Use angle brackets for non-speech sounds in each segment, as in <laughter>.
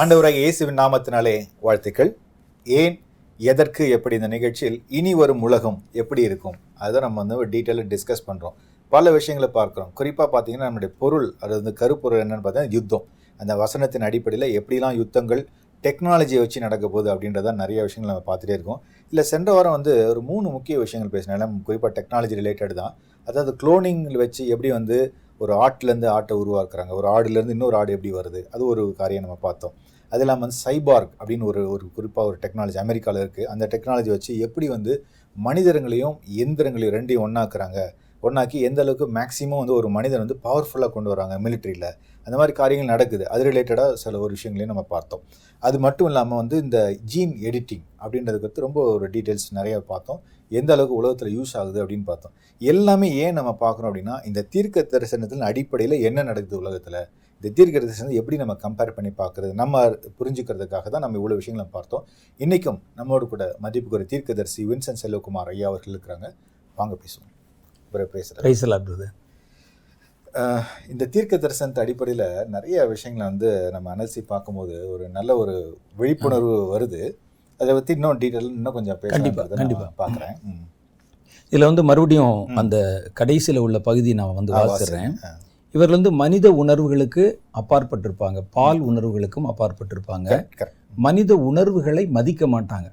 ஆண்டவராக இயேசுவின் நாமத்தினாலே வாழ்த்துக்கள். ஏன் எதற்கு எப்படி இந்த நிகழ்ச்சியில் இனி வரும் உலகம் எப்படி இருக்கும்? அதை நம்ம வந்து டீட்டெயிலாக டிஸ்கஸ் பண்ணுறோம் பல விஷயங்களை பார்க்குறோம். குறிப்பாக பார்த்தீங்கன்னா நம்முடைய பொருள் அது வந்து கருப்பொருள் என்னென்னு பார்த்தா யுத்தம். அந்த வசனத்தின் அடிப்படையில் எப்படிலாம் யுத்தங்கள் டெக்னாலஜியை வச்சு நடக்க போகுது அப்படின்றத நிறைய விஷயங்கள் நம்ம பார்த்துட்டே இருக்கோம். இல்லை சென்ற வாரம் வந்து ஒரு மூணு முக்கிய விஷயங்கள் பேசினேன். குறிப்பாக டெக்னாலஜி ரிலேட்டட் தான். அதாவது குளோனிங் வச்சு எப்படி வந்து ஒரு ஆட்டிலேருந்து ஆட்டை உருவாக்குறாங்க. ஒரு ஆடுலேருந்து இன்னொரு ஆடு எப்படி வருது? அது ஒரு காரியம் நம்ம பார்த்தோம். அது இல்லாமல் வந்து சைபார்க் அப்படின்னு ஒரு ஒரு குறிப்பாக ஒரு டெக்னாலஜி அமெரிக்காவில் இருக்குது அந்த டெக்னாலஜி வச்சு எப்படி வந்து மனிதர்களையும் எந்திரங்களையும் ரெண்டையும் ஒன்றாக்குறாங்க ஒன்றாக்கி எந்த அளவுக்கு மேக்ஸிமம் வந்து ஒரு மனிதன் வந்து பவர்ஃபுல்லாக கொண்டு வராங்க மிலிட்ரியில் அந்த மாதிரி காரியங்கள் நடக்குது. அது ரிலேட்டடாக சில ஒரு விஷயங்களையும் நம்ம பார்த்தோம். அது மட்டும் இல்லாமல் வந்து இந்த ஜீன் எடிட்டிங் அப்படின்றது பற்றி ரொம்ப ஒரு டீட்டெயில்ஸ் நிறைய பார்த்தோம். எந்த அளவுக்கு உலகத்தில் யூஸ் ஆகுது அப்படின்னு பார்த்தோம். எல்லாமே ஏன் நம்ம பார்க்குறோம் அப்படின்னா இந்த தீர்க்க தரிசனத்தின் அடிப்படையில் என்ன நடக்குது உலகத்தில்? இந்த தீர்க்க தரிசனத்தை எப்படி நம்ம கம்பேர் பண்ணி பார்க்குறது? நம்ம புரிஞ்சுக்கிறதுக்காக தான் நம்ம இவ்வளோ விஷயங்களை பார்த்தோம். இன்றைக்கும் நம்மோடு கூட மதிப்புக்கு ஒரு தீர்க்கதரிசி வின்சன் செல்வகுமார் ஐயா அவர்கள் இருக்கிறாங்க. வாங்க பேசுவோம். அப்புறம் பேசுகிறேன் பிரதர். இந்த தீர்க்க தரிசனத்து அடிப்படையில் நிறைய விஷயங்களை வந்து நம்ம அலசி பார்க்கும்போது ஒரு நல்ல ஒரு விழிப்புணர்வு வருது. அதை பற்றி இன்னும் டீட்டெயில் இன்னும் கொஞ்சம் கண்டிப்பா, பேச கண்டிப்பா. பார்க்குறேன். இதில் வந்து மறுபடியும். அந்த கடைசியில் உள்ள பகுதி நான் வந்து வாசிடுறேன். இவர்கள் வந்து மனித உணர்வுகளுக்கு அப்பாற்பட்டிருப்பாங்க. பால் உணர்வுகளுக்கும் அப்பாற்பட்டிருப்பாங்க. மனித உணர்வுகளை மதிக்க மாட்டாங்க.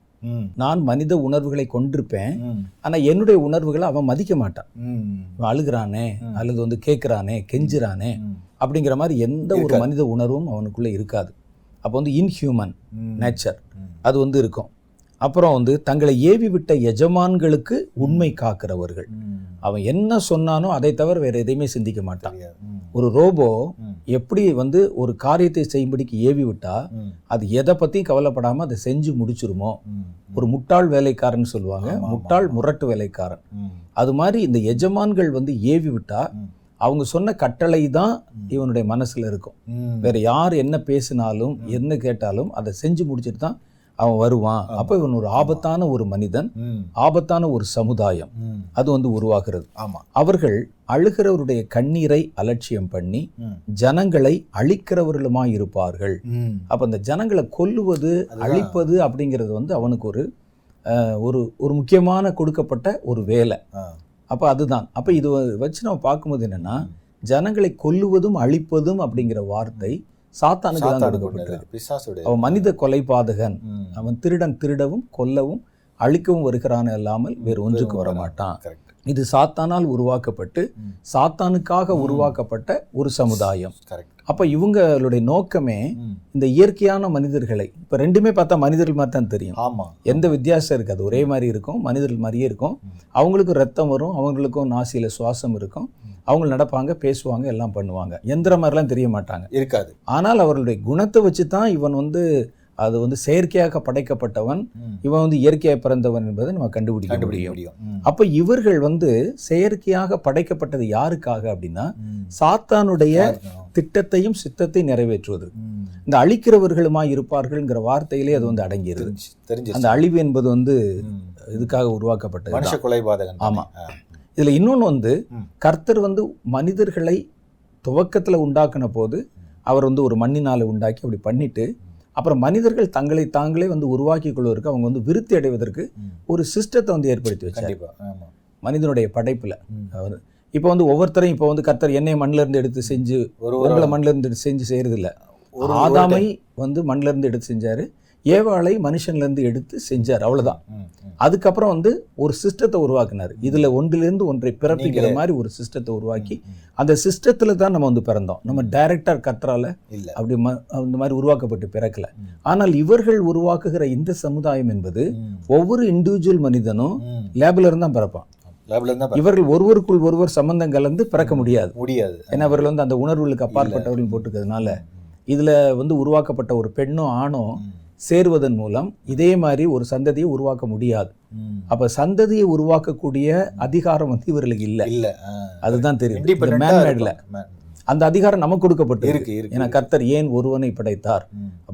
நான் மனித உணர்வுகளை கொண்டிருப்பேன். ஆனா என்னுடைய உணர்வுகளை அவன் மதிக்க மாட்டான். அழுகிறானே. அல்லது வந்து கேட்குறானே கெஞ்சுறானே அப்படிங்கிற மாதிரி எந்த ஒரு. மனித உணர்வும் அவனுக்குள்ள இருக்காது. அப்போ வந்து இன்ஹியூமன் நேச்சர். அது வந்து இருக்கும். அப்புறம் வந்து தங்களை ஏவி விட்ட எஜமான்களுக்கு உண்மை காக்கிறவர்கள். அவன் என்ன சொன்னானோ அதை தவிர வேற எதையுமே சிந்திக்க மாட்டான். ஒரு ரோபோ எப்படி வந்து ஒரு காரியத்தை செய்யும்படிக்கு ஏவி விட்டா அது எதை பத்தியும் கவலைப்படாம அதை செஞ்சு முடிச்சிருமோ? ஒரு முட்டாள் வேலைக்காரன் சொல்லுவாங்க. முட்டாள். முரட்டு வேலைக்காரன். அது மாதிரி இந்த எஜமான்கள் வந்து ஏவி விட்டா அவங்க சொன்ன கட்டளை தான். இவனுடைய மனசுல இருக்கும். வேற யார் என்ன பேசினாலும். என்ன கேட்டாலும் அதை செஞ்சு முடிச்சிட்டு தான் அவன் வருவான். அப்போ இவன் ஒரு ஆபத்தான ஒரு மனிதன் ஆபத்தான ஒரு சமுதாயம். அது வந்து உருவாகிறது ஆமா அவர்கள் அழுகிறவருடைய கண்ணீரை அலட்சியம் பண்ணி ஜனங்களை அழிக்கிறவர்களுமாய் இருப்பார்கள். அப்ப அந்த ஜனங்களை கொல்லுவது. அழிப்பது அப்படிங்கிறது வந்து அவனுக்கு ஒரு ஒரு ஒரு முக்கியமான கொடுக்கப்பட்ட ஒரு வேலை. அப்ப அதுதான் அப்ப இது வச்சு நம்ம பார்க்கும்போது என்னன்னா ஜனங்களை கொல்லுவதும் அழிப்பதும் அப்படிங்கிற வார்த்தை சாத்தானுக்கு தான் சாத்தானுக்கு கொடுக்கப்பட்டது கொண்டது. பிசாசுடைய அவன் மனித கொலைபாதகன் ம். அவன் திருடன் திருடவும் கொல்லவும் அழிக்கவும் வருகிறான் அல்லாமல் வேறு ஒன்றுக்கு வர மாட்டான் Correct. இது சாத்தானால் உருவாக்கப்பட்டு. சாத்தானுக்காக. உருவாக்கப்பட்ட ஒரு சமுதாயம். அப்ப இவங்களுடைய நோக்கமே. இந்த இயற்கையான மனிதர்களை இப்ப ரெண்டுமே பார்த்தா மனிதர்கள் மாதிரி தான் தெரியும் ஆமா எந்த வித்தியாசம் இருக்காது ஒரே மாதிரி இருக்கும் மனிதர்கள் மாதிரியே இருக்கும். அவங்களுக்கும் ரத்தம் வரும் அவங்களுக்கும் நாசியில சுவாசம் இருக்கும். அவங்க நடப்பாங்க பேசுவாங்க எல்லாம் பண்ணுவாங்க எந்திர மாதிரிலாம் தெரிய மாட்டாங்க இருக்காது ஆனால் அவர்களுடைய குணத்தை வச்சு தான் இவன் வந்து அது வந்து செயற்கையாக படைக்கப்பட்டவன். இவன் வந்து இயற்கையாக பிறந்தவன் என்பதை நம்ம கண்டுபிடிக்க கண்டுபிடிக்க முடியும். அப்ப இவர்கள் வந்து செயற்கையாக படைக்கப்பட்டது யாருக்காக அப்படின்னா. சாத்தானுடைய. திட்டத்தையும் சித்தத்தை நிறைவேற்றுவதற்கு ம். இந்த அழிக்கிறவர்களுமாய் இருப்பார்கள்ங்கிற வார்த்தையிலே அது வந்து அடங்கியிருது தெரிஞ்சு அந்த அழிவு என்பது வந்து. இதுக்காக உருவாக்கப்பட்டது மனுஷ கொலைபாதகன் தானே? இதுல இன்னொன்னு வந்து. கர்த்தர் வந்து மனிதர்களை துவக்கத்துல உண்டாக்கின போது அவர் வந்து ஒரு மண்ணினால உண்டாக்கி அப்படி பண்ணிட்டு அப்புறம் மனிதர்கள் தங்களை தாங்களே வந்து உருவாக்கி கொள்வதற்கு அவங்க வந்து விருத்தி அடைவதற்கு. ஒரு சிஸ்டத்தை வந்து ஏற்படுத்தி வச்சார். மனிதனுடைய படைப்புல. இப்போ வந்து ஒவ்வொருத்தரையும் இப்போ வந்து கர்த்தர் என்னை மண்ணில இருந்து எடுத்து செஞ்சு ஒரு உங்களை ஒரு மண்ணில இருந்து எடுத்து செஞ்சு செய்யறது இல்ல ஒரு ஆதாமை வந்து மண்ணில இருந்து எடுத்து செஞ்சாரு. ஏவாளை மனுஷன்ல இருந்து எடுத்து செஞ்சார். ம். அதுக்கப்புறம் வந்து ஒரு சிஸ்டத்தை உருவாக்குனார். இதுல ஒன்றிலிருந்து ஒன்றை பிறப்பிக்கிற. மாதிரி ஒரு சிஸ்டத்தை உருவாக்கி அந்த சிஸ்டத்துல தான் நம்ம வந்து பிறந்தோம். நம்ம டைரக்டா கர்த்தரால இல்ல. அப்படி அந்த மாதிரி உருவாக்கப்பட்டு பிறக்கல. ஆனால் இவர்கள் உருவாக்குகிற இந்த சமுதாயம் என்பது. ஒவ்வொரு இண்டிவிஜுவல் மனிதனும் ம். லேபில் இருந்து தான் பிறப்பான். இவர்கள் ஒருவருக்குள் ஒருவர் சம்பந்தம் கலந்து பிறக்க முடியாது. முடியாது. ஏன்னா அவர்கள் வந்து அந்த உணர்வுகளுக்கு அப்பாற்பட்டவர்கள் போட்டுக்கிறதுனால இதுல வந்து உருவாக்கப்பட்ட ஒரு பெண்ணும் ஆணும் ம். சேருவதன் மூலம் இதே மாதிரி ஒரு சந்ததியை உருவாக்க முடியாது. அப்ப சந்ததியை உருவாக்கக்கூடிய அதிகாரம் வந்து இவர்களுக்கு இல்லை. இல்ல. அதுதான் தெரியும். மேன்மேட்ல அந்த அதிகாரம் நமக்கு கொடுக்கப்பட்டு இருக்கு ஏன்னா கர்த்தர் ஏன் ஒருவனை படைத்தார்.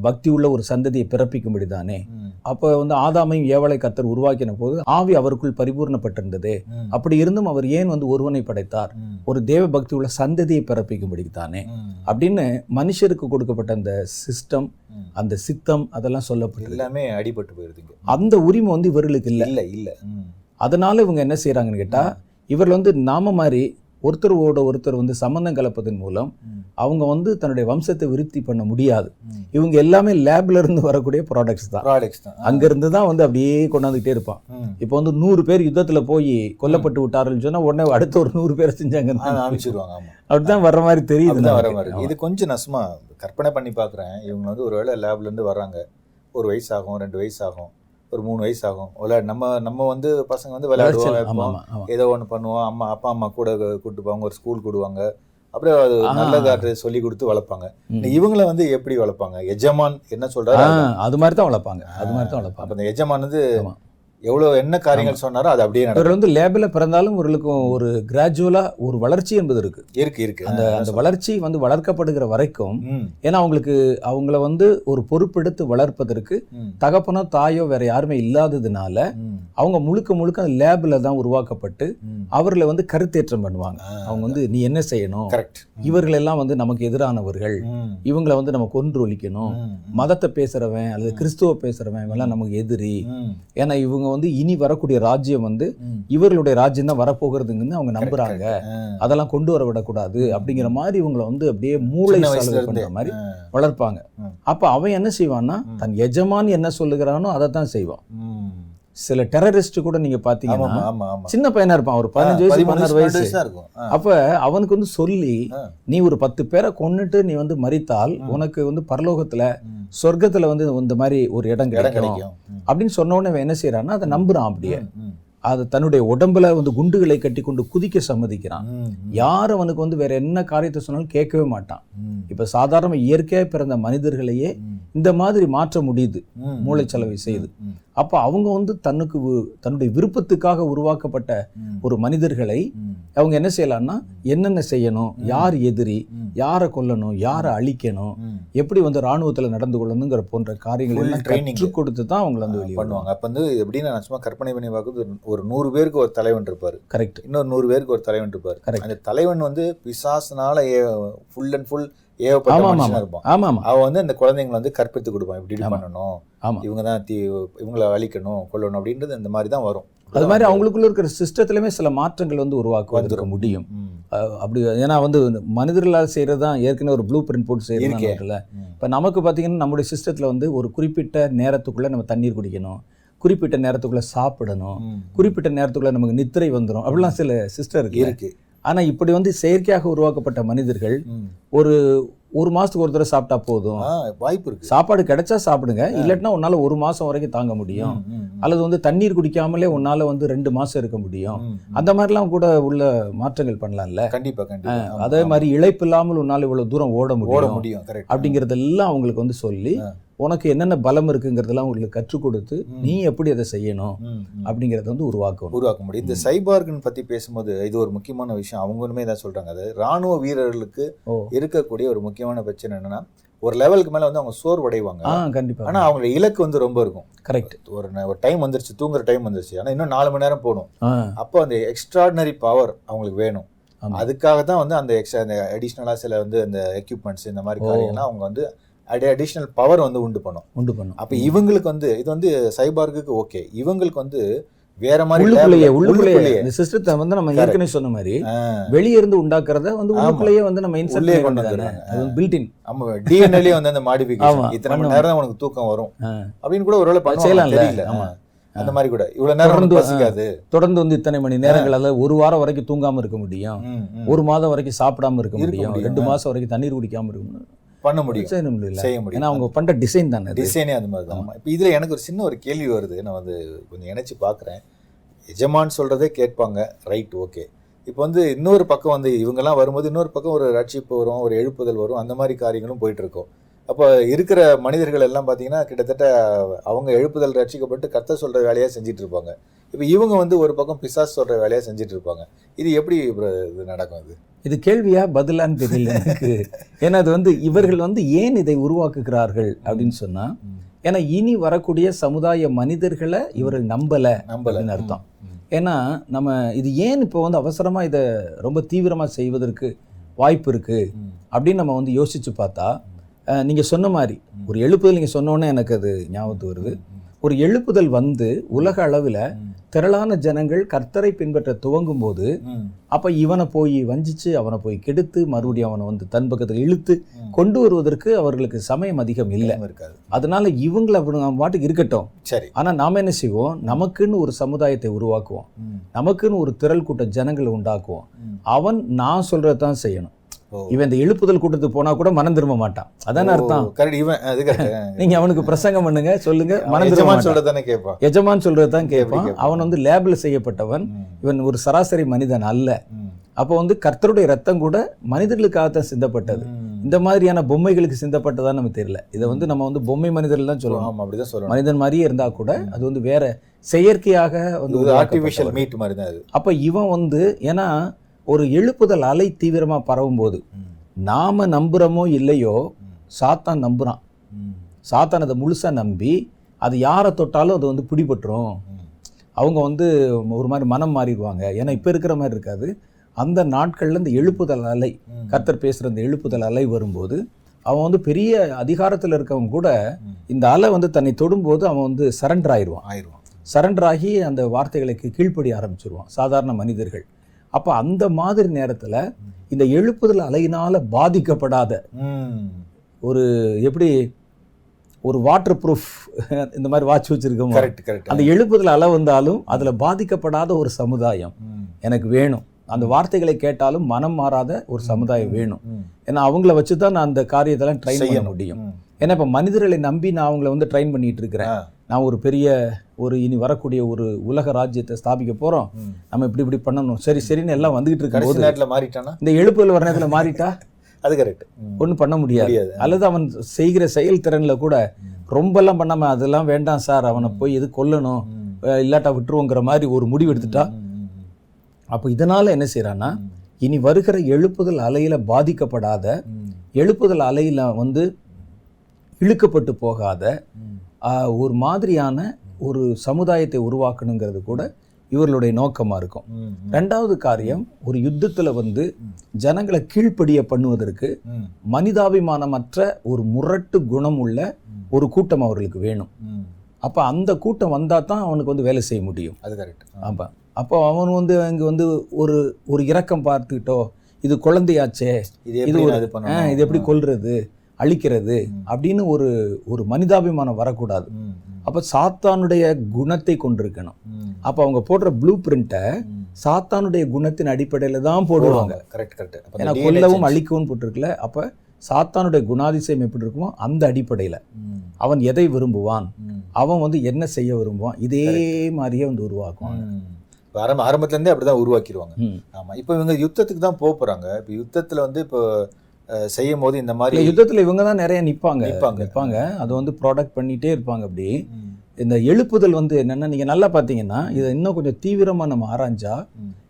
பக்தி உள்ள ஒரு சந்ததியை பிறப்பிக்கும்படி தானே? ம். அப்போ வந்து ஆதாமையும் ஏவலை கத்தர் உருவாக்கின போது ஆவி அவருக்குள் பரிபூர்ணப்பட்டிருந்தது. அப்படி இருந்தும் அவர் ஏன் வந்து ஒருவனை படைத்தார்? ஒரு தேவ பக்தி உள்ள சந்ததியை பிறப்பிக்கும்படிக்கு தானே? ம், அப்படின்னு மனுஷருக்கு கொடுக்கப்பட்ட அந்த சிஸ்டம். அந்த சித்தம் அதெல்லாம் சொல்லப்பட்டது. எல்லாமே அடிபட்டு போயிருதுங்க அந்த உரிமை வந்து இவர்களுக்கு இல்லை. இல்ல இல்ல. அதனால இவங்க என்ன செய்றாங்கன்னு கேட்டா இவர்கள் வந்து நாம மாதிரி ஒருத்தரோட ஒருத்தர் வந்து சம்பந்தம் கலப்பதன் மூலம் அவங்க வந்து தன்னுடைய வம்சத்தை விருத்தி பண்ண முடியாது. இவங்க எல்லாமே லேப்ல இருந்து வரக்கூடிய ப்ராடக்ட்ஸ் தான். ப்ராடக்ட்ஸ் தான். அங்க இருந்து தான் வந்து அப்படியே கொண்டாந்துகிட்டே இருப்பான். இப்போ வந்து நூறு பேர் யுத்தத்துல போய் கொல்லப்பட்டு விட்டாருன்னு சொன்னா உடனே அடுத்த ஒரு நூறு பேரை செஞ்சாங்க. அனுப்பிச்சிருவாங்க. அப்படிதான் வர்ற மாதிரி தெரியுது வர. மாதிரி இது கொஞ்சம் நசுமா கற்பனை பண்ணி பார்க்குறேன். இவங்க வந்து ஒரு வேளை லேப்ல இருந்து வர்றாங்க. ஒரு வயசு ஆகும் ரெண்டு வயசு ஆகும் ஒரு மூணு வயசு ஆகும் விளையாடு நம்ம நம்ம வந்து பசங்க வந்து விளையாடுவோம் ஏதோ ஒன்று பண்ணுவோம். அம்மா அப்பா அம்மா கூட கூட்டு போவாங்க ஒரு ஸ்கூல் கூடுவாங்க. அப்புறம் அது ஆ. நல்ல காட்டு சொல்லி கொடுத்து வளர்ப்பாங்க. இவங்கள வந்து எப்படி வளர்ப்பாங்க? எஜமான் என்ன சொல்றாரு. அது மாதிரி தான் வளர்ப்பாங்க. அது மாதிரி தான் வளர்ப்பாங்க. அந்த எஜமான் வந்து ஆமா. எவ்வளவு என்ன காரியங்கள் சொன்னாரோ அது அப்படியே இவர் வந்து லேபில் பிறந்தாலும் இவர்களுக்கும் ஒரு கிராஜுவலா ஒரு வளர்ச்சி என்பது இருக்கு. இருக்கு இருக்கு. அந்த அந்த வளர்ச்சி வந்து வளர்க்கப்படுகிற வரைக்கும் ஏன்னா அவங்களுக்கு அவங்கள வந்து ஒரு பொறுப்பெடுத்து வளர்ப்பதற்கு தகப்பனோ தாயோ வேற யாருமே இல்லாததுனால அவங்க முழுக்க முழுக்க அந்த லேபில் தான் உருவாக்கப்பட்டு. அவர்களை வந்து கருத்தேற்றம் பண்ணுவாங்க. அவங்க வந்து நீ என்ன செய்யணும்? கரெக்ட் இவர்கள் எல்லாம் வந்து நமக்கு எதிரானவர்கள். இவங்களை வந்து நம்ம கொன்று ஒழிக்கணும் மதத்தை பேசுறவன் அல்லது கிறிஸ்துவ பேசுறவன் இவெல்லாம் நமக்கு எதிரி. ஏன்னா இவங்க வந்து இனி வரக்கூடிய ராஜ்யம் வந்து. இவர்களுடைய ராஜ்யம் தான் வரப்போகிறதுங்கன்னு அவங்க நம்புறாங்க அதெல்லாம் கொண்டு வர விடக்கூடாது அப்படிங்கிற மாதிரி இவங்களை வந்து அப்படியே மூளை சலவை. பண்ற மாதிரி வளர்ப்பாங்க. அப்ப அவன் என்ன செய்வான்னா. தன் எஜமான் என்ன சொல்லுகிறானோ அதை தான் செய்வான். சில டெரரிஸ்ட் கூட நீங்க பாத்தீங்கன்னா சின்ன பையனா இருப்பான். ஒரு பதினஞ்சு வயசு பதினாறு வயசு அப்ப அவனுக்கு வந்து சொல்லி. நீ ஒரு பத்து பேரை கொன்னுட்டு நீ வந்து மரித்தால் ம். உனக்கு வந்து பரலோகத்துல. சொர்க்கத்துல வந்து இந்த மாதிரி ஒரு இடம் கிடைக்கும். அப்படின்னு சொன்ன உடனே என்ன செய்யறான்னா அதை நம்புறான் அப்படியே. அது தன்னுடைய உடம்புல வந்து குண்டுகளை கட்டி கொண்டு குதிக்க சம்மதிக்கிறான். யார் அவனுக்கு வந்து வேற என்ன காரியத்தை சொன்னாலும் கேட்கவே மாட்டான். இப்ப சாதாரண இயற்கையா பிறந்த மனிதர்களையே இந்த மாதிரி மாற்ற முடியுது மூளைச்சலவை செய்து. ம், அப்ப அவங்க வந்து தன்னுக்கு தன்னுடைய விருப்பத்துக்காக உருவாக்கப்பட்ட ஒரு மனிதர்களை அவங்க என்ன செய்யலாம்னா என்னென்ன செய்யணும் யார் எதிரி யாரை கொல்லணும் யாரை அழிக்கணும். எப்படி வந்து ராணுவத்துல நடந்து கொள்ளணுங்கிற போன்ற காரியங்கள் எல்லாம். கற்றுக் கொடுத்து தான் அவங்களை வந்து வெளியே பண்ணுவாங்க. அப்ப வந்து எப்படின்னா நான் சும்மா கற்பனை பண்ணி பார்க்குறது ஒரு- நூறு பேருக்கு ஒரு தலைவன் இருப்பாரு. கரெக்ட் இன்னொரு நூறு பேருக்கு ஒரு தலைவன் இருப்பாரு. Correct. அந்த தலைவன் வந்து பிசாசுனால ஃபுல் அண்ட் ஃபுல் ஆமா, மனுஷனா இருப்பான். அவன் வந்து அந்த குழந்தைங்களை வந்து கற்பித்து கொடுப்பான். இப்படி. பண்ணணும். ஆமா. இவங்க தான் தீ இவங்களை அழிக்கணும் கொல்லணும் அப்படின்றது இந்த மாதிரி தான் வரும். அது மாதிரி அவங்களுக்குள்ள இருக்கிற சிஸ்டத்திலுமே சில மாற்றங்கள் வந்து உருவாக்குவதற்கு. முடியும். அப்படி ஏன்னா வந்து மனிதர்களால் செய்கிறது தான் ஏற்கனவே ஒரு ப்ளூ பிரிண்ட் போட்டு. செய்யறதுல. இப்போ நமக்கு பார்த்தீங்கன்னா நம்முடைய சிஸ்டத்தில் வந்து ஒரு குறிப்பிட்ட நேரத்துக்குள்ளே நம்ம தண்ணீர் குடிக்கணும். குறிப்பிட்ட நேரத்துக்குள்ளே சாப்பிடணும். குறிப்பிட்ட நேரத்துக்குள்ளே நமக்கு நித்திரை வந்துடும் அப்படிலாம் சில சிஸ்டம் இருக்கு. ஆனால் இப்படி வந்து செயற்கையாக உருவாக்கப்பட்ட மனிதர்கள். ஒரு ஒரு மாதத்துக்கு ஒரு தடவை சாப்பிட்டா போதும். வாய்ப்பு இருக்கு. சாப்பாடு கிடைச்சா சாப்பிடுங்க. இல்லாட்டினா உன்னால ஒரு மாதம் வரைக்கும் தாங்க முடியும். அல்லது வந்து தண்ணீர் குடிக்காமலே உன்னால வந்து ரெண்டு மாதம் இருக்க முடியும். அந்த மாதிரிலாம் கூட உள்ள மாற்றங்கள் பண்ணலாம்ல? கண்டிப்பா கண்டிப்பா. ஆமா, அதே. மாதிரி இழைப்பு இல்லாமல் உன்னால இவ்வளவு தூரம் ஓட ஓட முடியும். அப்படிங்கறதெல்லாம் அவங்களுக்கு வந்து சொல்லி. உனக்கு என்னென்ன பலம் இருக்குங்கிறதெல்லாம் உங்களுக்கு கற்றுக் கொடுத்து. நீ எப்படி அதை செய்யணும். அப்படிங்கறத வந்து உருவாக்கணும் உருவாக்க முடியும். இந்த சைபார்க்னு பத்தி பேசும்போது இது ஒரு முக்கியமான விஷயம். அவங்களுமே தான் சொல்றாங்க. அது ராணுவ வீரர்களுக்கு இருக்கக்கூடிய ஒரு முக்கியமான பிரச்சனை என்னன்னா ஒரு லெவலுக்கு மேல வந்து அவங்க சோர்வடைவாங்க. ஆ கண்டிப்பா. ஆனா அவங்களோட இலக்கு வந்து ரொம்ப இருக்கும். கரெக்ட் ஒரு ஒரு டைம் வந்துருச்சு தூங்குற டைம் வந்துருச்சு. ஆனா இன்னும் நாலு மணி நேரம் போகணும். அப்போ அந்த எக்ஸ்ட்ராடினரி பவர் அவங்களுக்கு வேணும். அதுக்காக தான் வந்து அந்த எக்ஸ்ட்ரா அந்த அடிஷ்னலா சில வந்து அந்த எக்யூப்மெண்ட்ஸ் இந்த மாதிரி. காரியங்கள்லாம் அவங்க வந்து அடிஷ்னல் பவர் வந்து உண்டு பண்ணும். உண்டு பண்ணும். அப்ப இவங்களுக்கு வந்து இது வந்து சைபார்க்குக்கு ஓகே இவங்களுக்கு வந்து வேற மாதிரி உள்ளுக்குள்ளேயே உள்ளுக்குள்ளேயே. இந்த சிஸ்டத்தை வந்து நம்ம. ஏற்கனவே சொன்ன மாதிரி வெளியே இருந்து உண்டாக்குறத வந்து. உள்ளுக்குள்ளேயே வந்து நம்ம இன்சர்ட் கொண்டு வந்துடுறாங்க. அது வந்து ஆமா டிஎன்ஏலயே வந்து அந்த மாடிஃபிகேஷன் இத்தனை மணி. நேரம் தான் உனக்கு தூக்கம் வரும். அப்படின்னு கூட ஒருவேளை பண்ணுவாங்க செய்யலாம்ல? தெரியல. ஆமா. அந்த மாதிரி கூட. இவ்வளவு நேரம் தொடர்ந்து, உனக்கு பசிக்காது. தொடர்ந்து வந்து இத்தனை மணி நேரங்கள் அதாவது ஒரு வாரம் வரைக்கும் தூங்காம இருக்க முடியும். ஒரு மாதம் வரைக்கும் சாப்பிடாம இருக்க முடியும். ரெண்டு மாசம் வரைக்கும் தண்ணீர் குடிக்காம இருக்க முடியும் பண்ண முடியும். செய்ய முடியல. செய்ய ஏன்னா முடியும் அவங்க பண்ற டிசைன் தானே. டிசைனே அந்த மாதிரி தான். இப்போ இதுல எனக்கு ஒரு சின்ன ஒரு கேள்வி வருது. நான் வந்து கொஞ்சம் இணைச்சு பார்க்குறேன் எஜமான் சொல்றதே கேட்பாங்க. ரைட் ஓகே இப்போ வந்து இன்னொரு பக்கம் வந்து இவங்கெல்லாம் வரும்போது இன்னொரு பக்கம் ஒரு ரட்சிப்பு வரும் ஒரு எழுப்புதல் வரும். அந்த மாதிரி காரியங்களும் போயிட்டு இருக்கும். அப்போ இருக்கிற மனிதர்கள் எல்லாம் பார்த்தீங்கன்னா கிட்டத்தட்ட அவங்க எழுப்புதல் ரட்சிக்கப்பட்டு கத்த சொல்ற வேலையா செஞ்சுட்டு இருப்பாங்க. இப்போ இவங்க வந்து ஒரு பக்கம் பிசாஸ் சொல்ற வேலையா செஞ்சுட்டு இருப்பாங்க. இது எப்படி இது நடக்கும் இது? இது கேள்வியா? பதிலான்னு தெரியல எனக்கு. ஏன்னா அது வந்து இவர்கள் வந்து ஏன் இதை உருவாக்குகிறார்கள் அப்படின்னு சொன்னா ம். ஏன்னா இனி வரக்கூடிய சமுதாய மனிதர்களை இவர்கள் நம்பல நம்பல. அப்படின்னு அர்த்தம். ஏன்னா நம்ம இது ஏன் இப்போ வந்து அவசரமா இதை ரொம்ப தீவிரமா செய்வதற்கு வாய்ப்பு இருக்கு ம், அப்படின்னு நம்ம வந்து யோசிச்சு பார்த்தா அஹ், நீங்க சொன்ன மாதிரி ஒரு எழுப்புதல் நீங்க சொன்ன உடனே எனக்கு அது ஞாபகத்துக்கு வருது. ஒரு எழுப்புதல் வந்து உலக அளவில் திரளான ஜனங்கள் கர்த்தரை பின்பற்ற துவங்கும் போது அப்ப இவனை போய் வஞ்சிச்சு அவனை போய் கெடுத்து மறுபடியும் அவனை வந்து தன் பக்கத்தில் இழுத்து. கொண்டு வருவதற்கு அவர்களுக்கு சமயம் அதிகம் இல்லை. இருக்காது. அதனால இவங்களை பாட்டுக்கு இருக்கட்டும். சரி. ஆனா நாம என்ன செய்வோம்? நமக்குன்னு ஒரு சமுதாயத்தை உருவாக்குவோம். நமக்குன்னு ஒரு திரள் கூட்ட ஜனங்களை உண்டாக்குவோம். அவன் நான் சொல்றதை தான் செய்யணும். இவன் இந்த எழுப்புதல் கூட்டத்துக்கு போனா கூட மனம் திரும்ப மாட்டான். அதானே அர்த்தம். correct. இவன். <laughs> நீங்க அவனுக்கு பிரசங்கம் பண்ணுங்க சொல்லுங்க மனம் திரும்ப. சொல்றதானே கேட்பான். எஜமான் சொல்றது தான் கேட்பான். அவன் வந்து லேபில் செய்யப்பட்டவன். இவன் ஒரு சராசரி மனிதன் அல்ல. அப்போ வந்து கர்த்தருடைய ரத்தம் கூட மனிதர்களுக்காகத்தான் சிந்தப்பட்டது. இந்த மாதிரியான பொம்மைகளுக்கு சிந்தப்பட்டதா நமக்கு தெரியல. இதை வந்து நம்ம வந்து பொம்மை மனிதர்கள் தான் சொல்லணும். அப்படிதான் சொல்லணும். மனிதன் மாதிரியே இருந்தா கூட அது வந்து வேற செயற்கையாக வந்து ஆர்டிபிஷியல். மீட் மாதிரி தான் அது. அப்ப இவன் வந்து ஏன்னா ஒரு எழுப்புதல் அலை தீவிரமா பரவும் போது நாம நம்புறோமோ இல்லையோ சாத்தான் நம்புறான் ம், சாத்தான் அதை முழுசா நம்பி அது யாரை தொட்டாலும் அது வந்து பிடிபட்டுரும். அவங்க வந்து ஒரு மாதிரி மனம் மாறிடுவாங்க ஏன்னா இப்போ இருக்கிற மாதிரி இருக்காது அந்த நாட்கள்ல இந்த எழுப்புதல் அலை ம். கர்த்தர் பேசுகிற இந்த எழுப்புதல் அலை வரும்போது அவன் வந்து பெரிய அதிகாரத்தில் இருக்கவங்க கூட. இந்த அலை வந்து தன்னை தொடும்போது அவன் வந்து சரண்டர் ஆயிடுவான் ஆயிரும் சரண்டர் ஆகி அந்த வார்த்தைகளுக்கு கீழ்ப்படி ஆரம்பிச்சிருவான் சாதாரண மனிதர்கள் அப்போ அந்த மாதிரி நேரத்தில் இந்த எழுப்புதல் அலையினால பாதிக்கப்படாத. ஒரு எப்படி ஒரு வாட்டர் ப்ரூஃப் இந்த மாதிரி வாட்ச் வச்சிருக்கோம் கரெக்ட் கரெக்ட் அந்த எழுப்புதல் அலை வந்தாலும் அதில் பாதிக்கப்படாத ஒரு சமுதாயம் எனக்கு வேணும் அந்த வார்த்தைகளை கேட்டாலும் மனம் மாறாத ஒரு சமுதாயம் வேணும். ஏன்னா அவங்கள வச்சு தான் நான் அந்த காரியத்தெல்லாம் ட்ரைன் செய்யணும். முடியும். ஏன்னா இப்போ மனிதர்களை நம்பி நான் அவங்கள வந்து ட்ரைன் பண்ணிட்டு இருக்கிறேன் நான் ஒரு பெரிய ஒரு இனி வரக்கூடிய ஒரு உலக ராஜ்யத்தை ஸ்தாபிக்க போறோம். ம். நம்ம இப்படி இப்படி பண்ணணும். சரி சரின்னு எல்லாம் வந்துகிட்டு இருக்கும்போது நேரத்துல மாறிட்டானா? இந்த எழுப்புதல் வர நேரத்தில் மாறிட்டா? அது கரெக்ட் ஒன்றும் பண்ண முடியாது. அல்லது அவன் செய்கிற செயல்திறன்ல கூட ரொம்பலாம் பண்ணாம அதெல்லாம் வேண்டாம் சார். அவனை போய் எது கொல்லணும்? இல்லாட்டா விட்டுருவோங்கிற மாதிரி ஒரு முடிவு எடுத்துட்டா. அப்போ இதனால என்ன செய்யறான்னா ம். இனி வருகிற எழுப்புதல் அலையில பாதிக்கப்படாத. எழுப்புதல் அலையில வந்து இழுக்கப்பட்டு போகாத ஒரு மாதிரியான ஒரு சமுதாயத்தை உருவாக்கணுங்கிறது கூட இவர்களுடைய நோக்கமா இருக்கும். ரெண்டாவது காரியம் ஒரு யுத்தத்துல வந்து ஜனங்களை கீழ்ப்படிய பண்ணுவதற்கு. மனிதாபிமானமற்ற ஒரு முரட்டு குணம் உள்ள ஒரு கூட்டம் அவர்களுக்கு வேணும். அப்ப அந்த கூட்டம் வந்தா தான் அவனுக்கு வந்து வேலை செய்ய முடியும். அது கரெக்ட் ஆமா அப்போ அவன் வந்து அங்க வந்து ஒரு ஒரு இரக்கம் பார்த்துக்கிட்டோ இது குழந்தையாச்சே இது இது எப்படி ஒரு- அழிக்கிறது அப்படின்னு ஒரு ஒரு மனிதாபிமானம் வரக்கூடாது. அப்ப சாத்தானுடைய குணத்தை கொண்டிருக்கணும். அப்ப அவங்க போடுற ப்ளூ பிரிண்ட்டை. சாத்தானுடைய குணத்தின் அடிப்படையில தான் போடுவாங்க. கரெக்ட் கரெக்ட் ஏன்னா கொல்லவும் அழிக்கவும் போட்டிருக்குல்ல அப்ப சாத்தானுடைய குணாதிசயம் எப்படி இருக்குமோ அந்த அடிப்படையில. அவன் எதை விரும்புவான். அவன் வந்து என்ன செய்ய விரும்புவான்? இதே மாதிரியே வந்து உருவாக்குவாங்க. ம். இப்ப ஆரம்ப ஆரம்பத்துல இருந்தே அப்படிதான் உருவாக்கிடுவாங்க. ம். ஆமா. இப்போ இவங்க யுத்தத்துக்கு தான் போக போறாங்க. இப்போ யுத்தத்துல வந்து இப்போ செய்யும் போது இந்த மாதிரி யுத்தத்துல இவங்க தான் நிறைய நிப்பாங்க நிப்பாங்க. நிப்பாங்க அதை வந்து ப்ராடக்ட் பண்ணிட்டே இருப்பாங்க அப்படி. இந்த எழுப்புதல் வந்து என்னன்னா நீங்க நல்லா பார்த்தீங்கன்னா இதை இன்னும் கொஞ்சம் தீவிரமா நம்ம ஆராய்ஞ்சா.